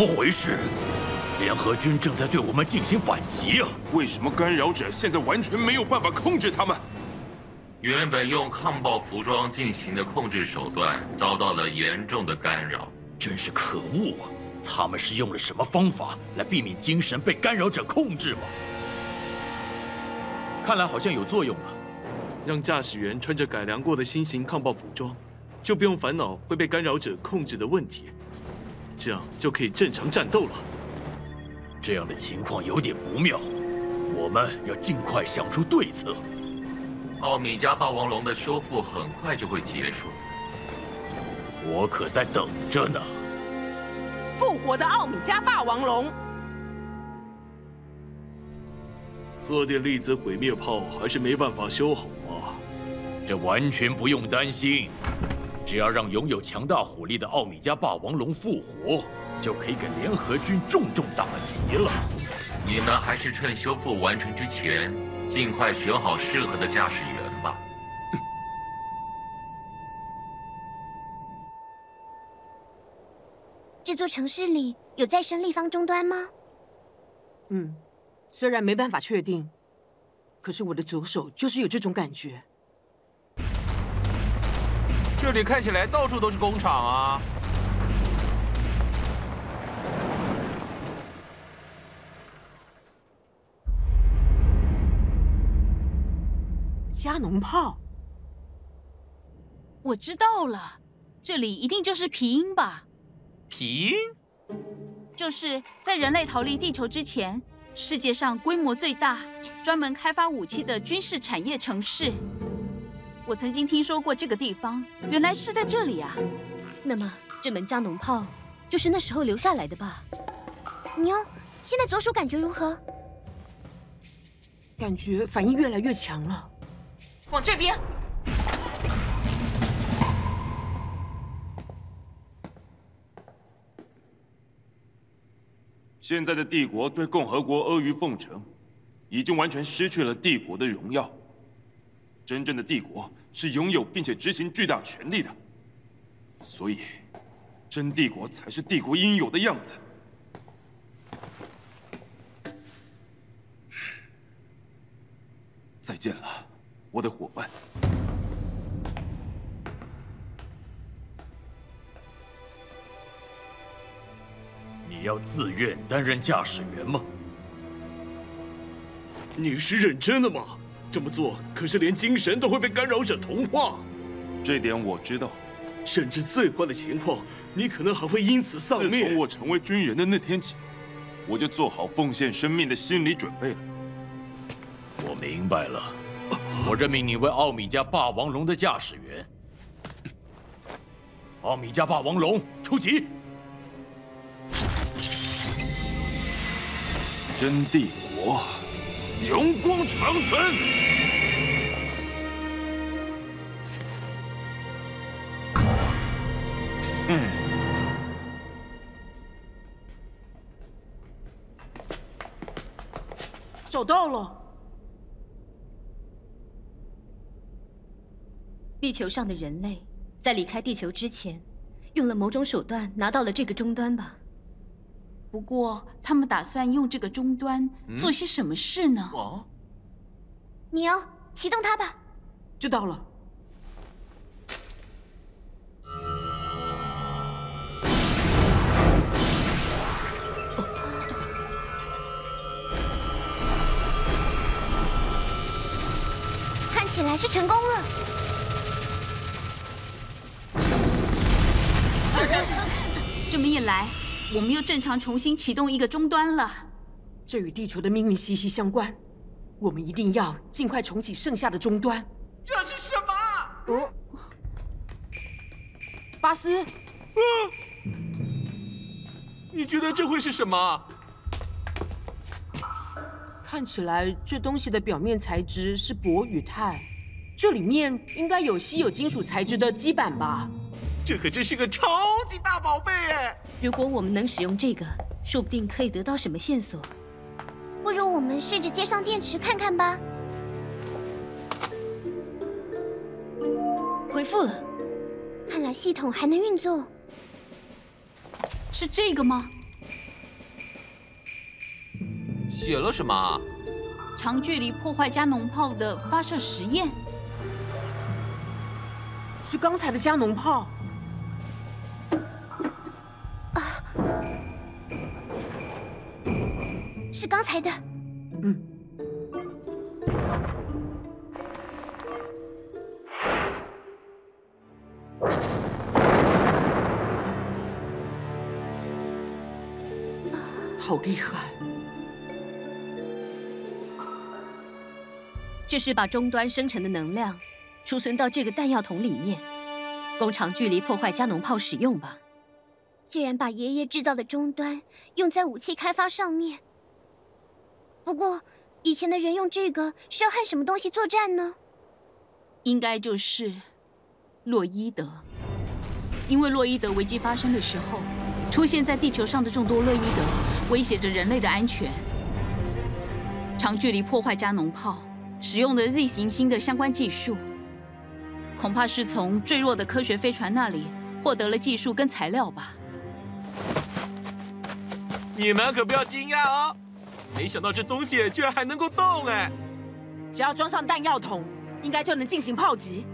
怎么回事？联合军正在对我们进行反击啊！为什么干扰者现在完全没有办法控制他们？原本用抗暴服装进行的控制手段遭到了严重的干扰，真是可恶啊！他们是用了什么方法来避免精神被干扰者控制吗？看来好像有作用了，让驾驶员穿着改良过的新型抗暴服装，就不用烦恼会被干扰者控制的问题，这样就可以正常战斗了。这样的情况有点不妙，我们要尽快想出对策。奥米加霸王龙的修复很快就会结束，我可在等着呢。复活的奥米加霸王龙，贺电粒子毁灭炮还是没办法修好啊？这完全不用担心，只要让拥有强大火力的奥米加霸王龙复活。就可以给联合军重重打击了。你们还是趁修复完成之前，尽快选好适合的驾驶员吧。这座城市里有再生立方终端吗？嗯，虽然没办法确定，可是我的左手就是有这种感觉。这里看起来到处都是工厂啊。加农炮，我知道了，这里一定就是皮音吧？皮音？就是在人类逃离地球之前，世界上规模最大、专门开发武器的军事产业城市。我曾经听说过这个地方，原来是在这里啊。那么这门加农炮就是那时候留下来的吧？妞，现在左手感觉如何？感觉反应越来越强了。往这边。现在的帝国对共和国阿谀奉承，已经完全失去了帝国的荣耀。真正的帝国是拥有并且执行巨大权力的，所以真帝国才是帝国应有的样子。再见了。我的伙伴，你要自愿担任驾驶员吗？你是认真的吗？这么做可是连精神都会被干扰者同化。这点我知道。甚至最坏的情况，你可能还会因此丧命。自从我成为军人的那天起，我就做好奉献生命的心理准备了。我明白了。我任命你为奥米加霸王龙的驾驶员。奥米加霸王龙出击！真帝国，荣光长存！嗯，找到了。地球上的人类在离开地球之前，用了某种手段拿到了这个终端吧？不过，他们打算用这个终端做些什么事呢？哦，你要启动它吧。知道了。看起来是成功了。这么一来，我们又正常重新启动一个终端了。这与地球的命运息息相关，我们一定要尽快重启剩下的终端。这是什么？嗯，巴斯，嗯，你觉得这会是什么？看起来这东西的表面材质是铂与钛，这里面应该有稀有金属材质的基板吧？这可真是个超级大宝贝哎！如果我们能使用这个，说不定可以得到什么线索。不如我们试着接上电池看看吧。回复了，看来系统还能运作。是这个吗？写了什么？长距离破坏加农炮的发射实验。是刚才的加农炮。是刚才的。嗯。好厉害！这是把终端生成的能量储存到这个弹药桶里面，工厂距离破坏加农炮使用吧。既然把爷爷制造的终端用在武器开发上面，不过以前的人用这个是要和什么东西作战呢？应该就是洛伊德，因为洛伊德危机发生的时候，出现在地球上的众多洛伊德。威胁着人类的安全。长距离破坏加农炮使用的 Z 行星的相关技术，恐怕是从坠落的科学飞船那里获得了技术跟材料吧。你们可不要惊讶哦，没想到这东西居然还能够动哎！只要装上弹药桶，应该就能进行炮击。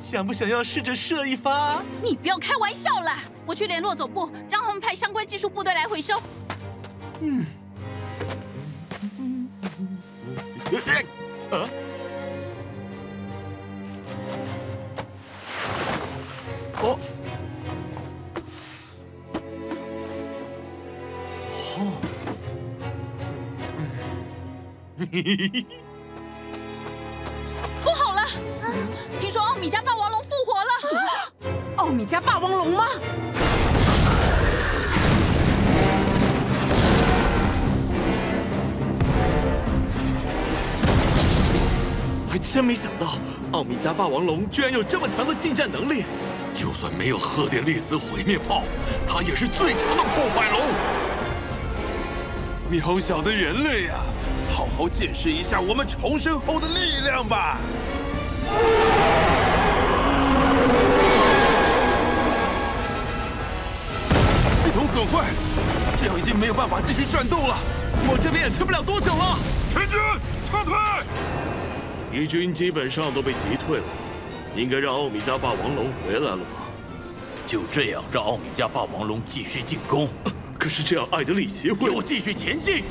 想不想要试着射一发？你不要开玩笑啦！我去联络总部，让他们派相关技术部队来回收。嗯，啊，哦，哦，不好了！听说奥米加霸王龙复活了。奥米加霸王龙吗？还真没想到，奥米加霸王龙居然有这么强的近战能力。就算没有赫电粒子毁灭炮，它也是最强的破坏龙。渺小的人类呀，好好见识一下我们重生后的力量吧！系统损坏，这样已经没有办法继续战斗了。我这边也撑不了多久了。全军撤退！敌军基本上都被击退了，应该让奥米加霸王龙回来了吧？就这样让奥米加霸王龙继续进攻？可是这样，艾德里协会……给我继续前进！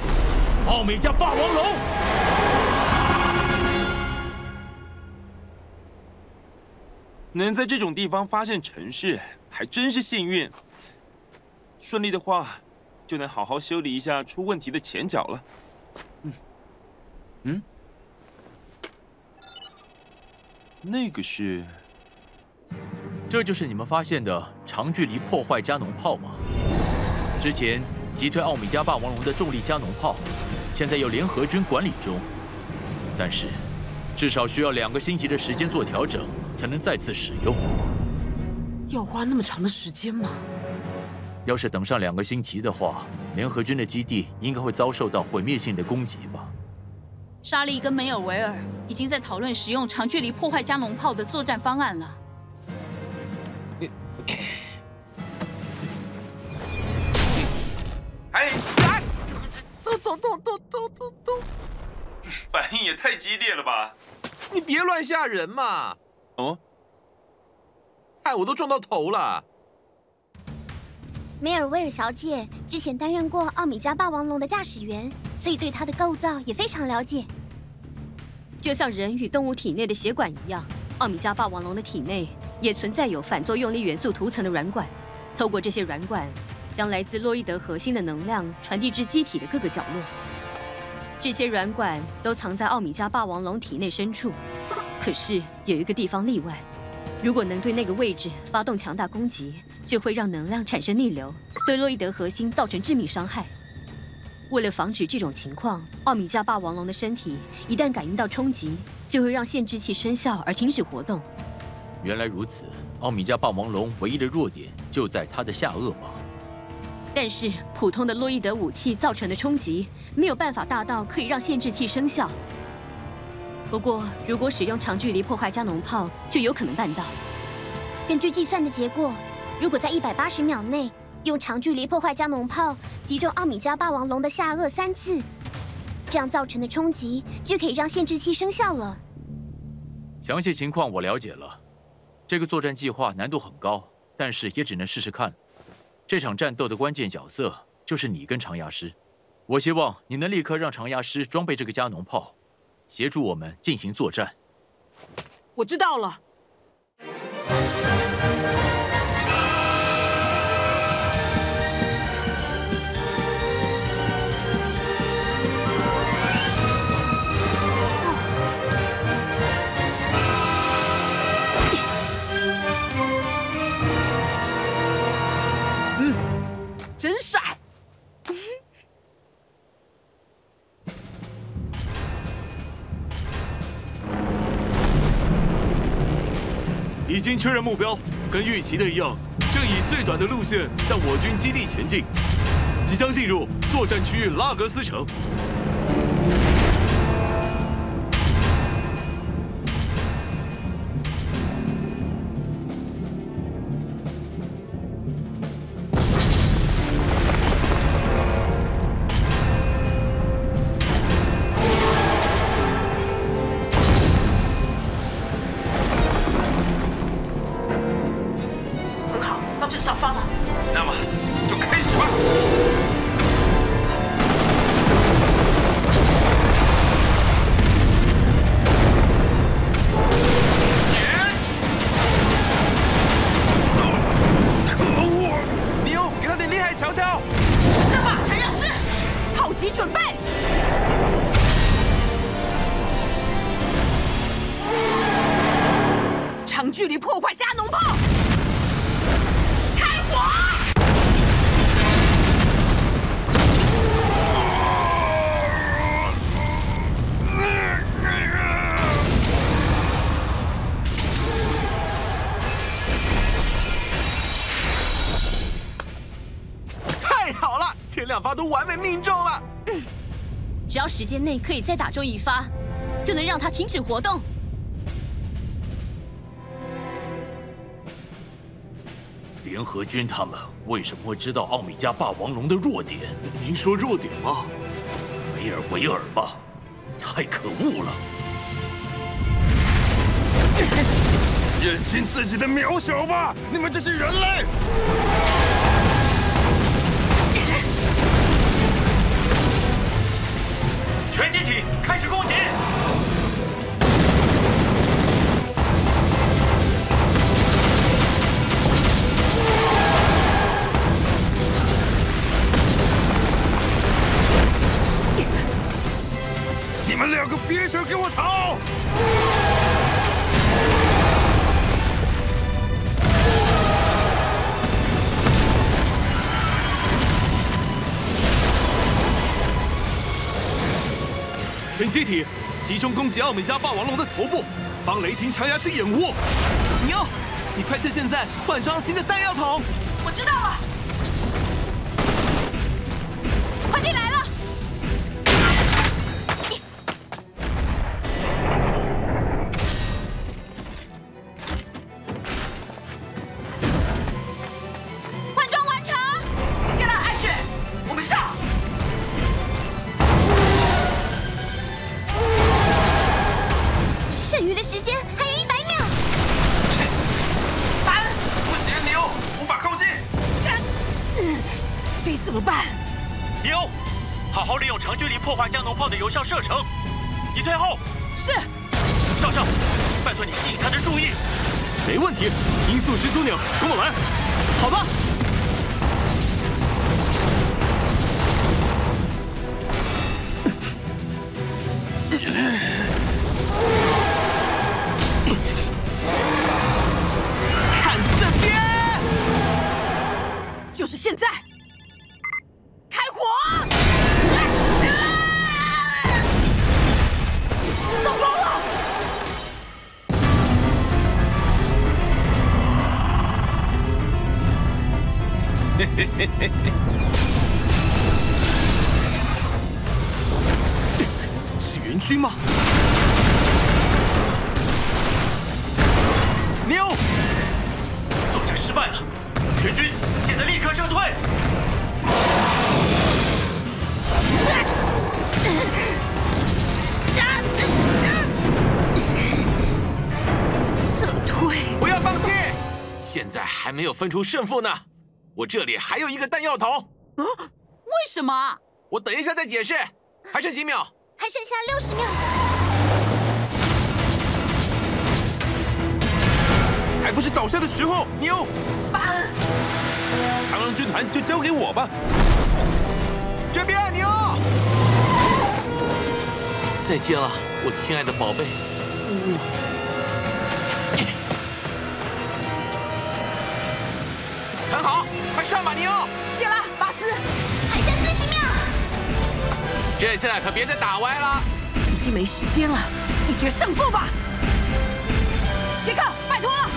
奥米加霸王龙，能在这种地方发现城市，还真是幸运。顺利的话，就能好好修理一下出问题的前脚了。嗯，嗯。那个是，这就是你们发现的长距离破坏加农炮吗？之前击退奥米加霸王龙的重力加农炮，现在由联合军管理中，但是至少需要两个星期的时间做调整，才能再次使用。要花那么长的时间吗？要是等上两个星期的话，联合军的基地应该会遭受到毁灭性的攻击吧？莎莉跟梅尔维尔已经在讨论使用长距离破坏加农炮的作战方案了。也太激烈了吧！你别乱吓人嘛！哦，害我都撞到头了。梅尔威尔小姐之前担任过奥米加霸王龙的驾驶员，所以对它的构造也非常了解。就像人与动物体内的血管一样，奥米加霸王龙的体内也存在有反作用力元素涂层的软管。透过这些软管，将来自洛伊德核心的能量传递至机体的各个角落。这些软管都藏在奥米加霸王龙体内深处。可是有一个地方例外，如果能对那个位置发动强大攻击，就会让能量产生逆流，对洛伊德核心造成致命伤害。为了防止这种情况，奥米加霸王龙的身体一旦感应到冲击，就会让限制器生效而停止活动。原来如此，奥米加霸王龙唯一的弱点就在它的下颚吗？但是普通的洛伊德武器造成的冲击没有办法大到可以让限制器生效。不过，如果使用长距离破坏加农炮，就有可能办到。根据计算的结果，如果在一百八十秒内，用长距离破坏加农炮击中奥米加霸王龙的下颚三次，这样造成的冲击就可以让限制器生效了。详细情况我了解了，这个作战计划难度很高，但是也只能试试看。这场战斗的关键角色就是你跟长牙师，我希望你能立刻让长牙师装备这个加农炮，协助我们进行作战。我知道了。已经确认目标，跟预期的一样，正以最短的路线向我军基地前进，即将进入作战区域拉格斯城。都完美命中了。嗯，只要时间内可以再打中一发，就能让它停止活动。联合军他们为什么会知道奥米加霸王龙的弱点？您说弱点吗？梅尔维尔吧，太可恶了！认清自己的渺小吧，你们这些人类！全机体开始攻击！你们两个别想给我逃！全机体集中攻击奥米加霸王龙的头部，帮雷霆长牙师掩护。牛，你快趁现在换装新的弹药桶。我知道了。有效射程，你退后。是，少校，拜托你吸引他的注意。没问题，音速始祖鸟，跟我来。好的。看这边，就是现在。是援军吗？妞！作战失败了。援军现在立刻撤退。撤退。不要放弃。现在还没有分出胜负呢。我这里还有一个弹药桶。啊？为什么？我等一下再解释。还剩几秒？还剩下六十秒。还不是倒下的时候，牛。巴恩，螳螂军团就交给我吧。这边，牛。再见了，我亲爱的宝贝。嗯。快上吧，牛。谢了，巴斯。还剩四十秒。这次可别再打歪了。已经没时间了，一决胜负吧。杰克，拜托了。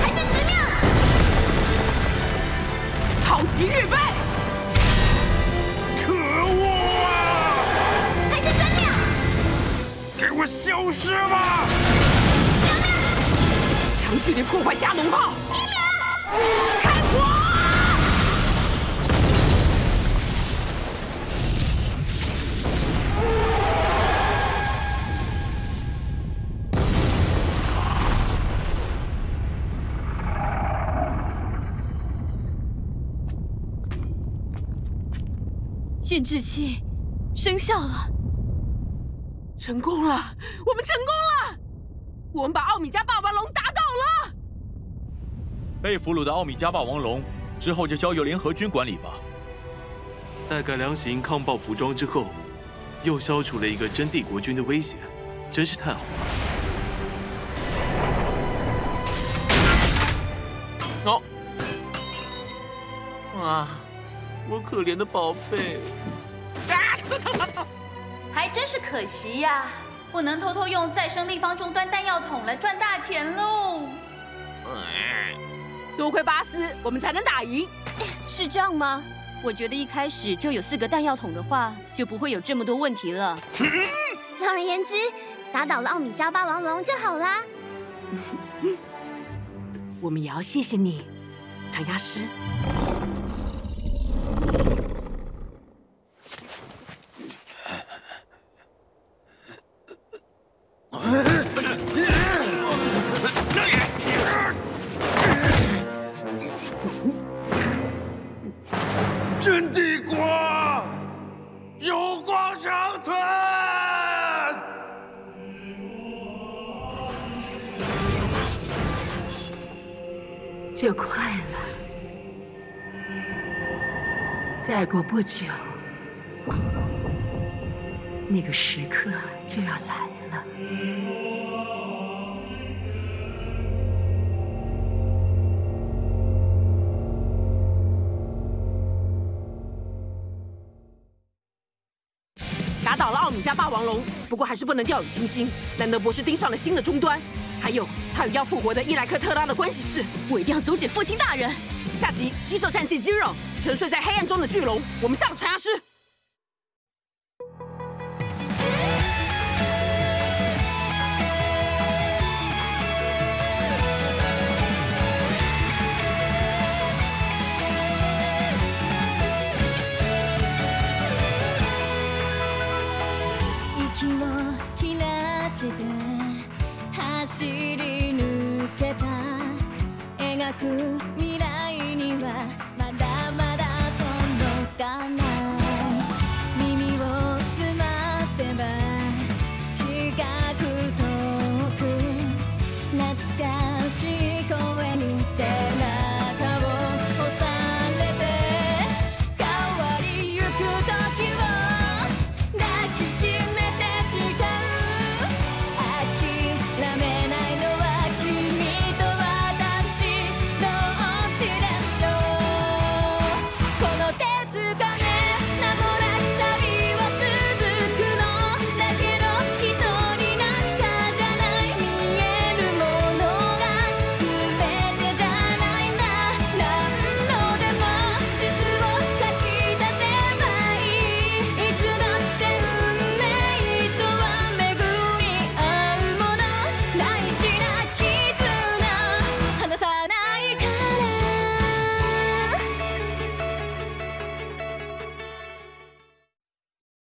还剩十秒。好极预备。长距离破坏加农炮。开火！限制器生效了，成功了！我们成功了！我们把奥米加霸王龙打倒了。被俘虏的奥米加霸王龙之后就交由联合军管理吧。在改良型抗暴服装之后，又消除了一个真帝国军的威胁，真是太好了。哦，啊，我可怜的宝贝。啊，疼疼疼疼！还真是可惜呀，不能偷偷用再生立方终端弹药桶来赚大钱喽。多亏巴斯，我们才能打赢。是这样吗？我觉得一开始就有四个弹药桶的话，就不会有这么多问题了。总而言之，打倒了奥米加霸王龙就好啦。我们也要谢谢你，长牙师。再过不久，那个时刻就要来了。打倒了奥米加霸王龙，不过还是不能掉以轻心。兰德博士盯上了新的终端，还有他与要复活的伊莱克特拉的关系是，我一定要阻止父亲大人。下集《棘手战记肌肉》沉睡在黑暗中的巨龙，我们下个长牙师。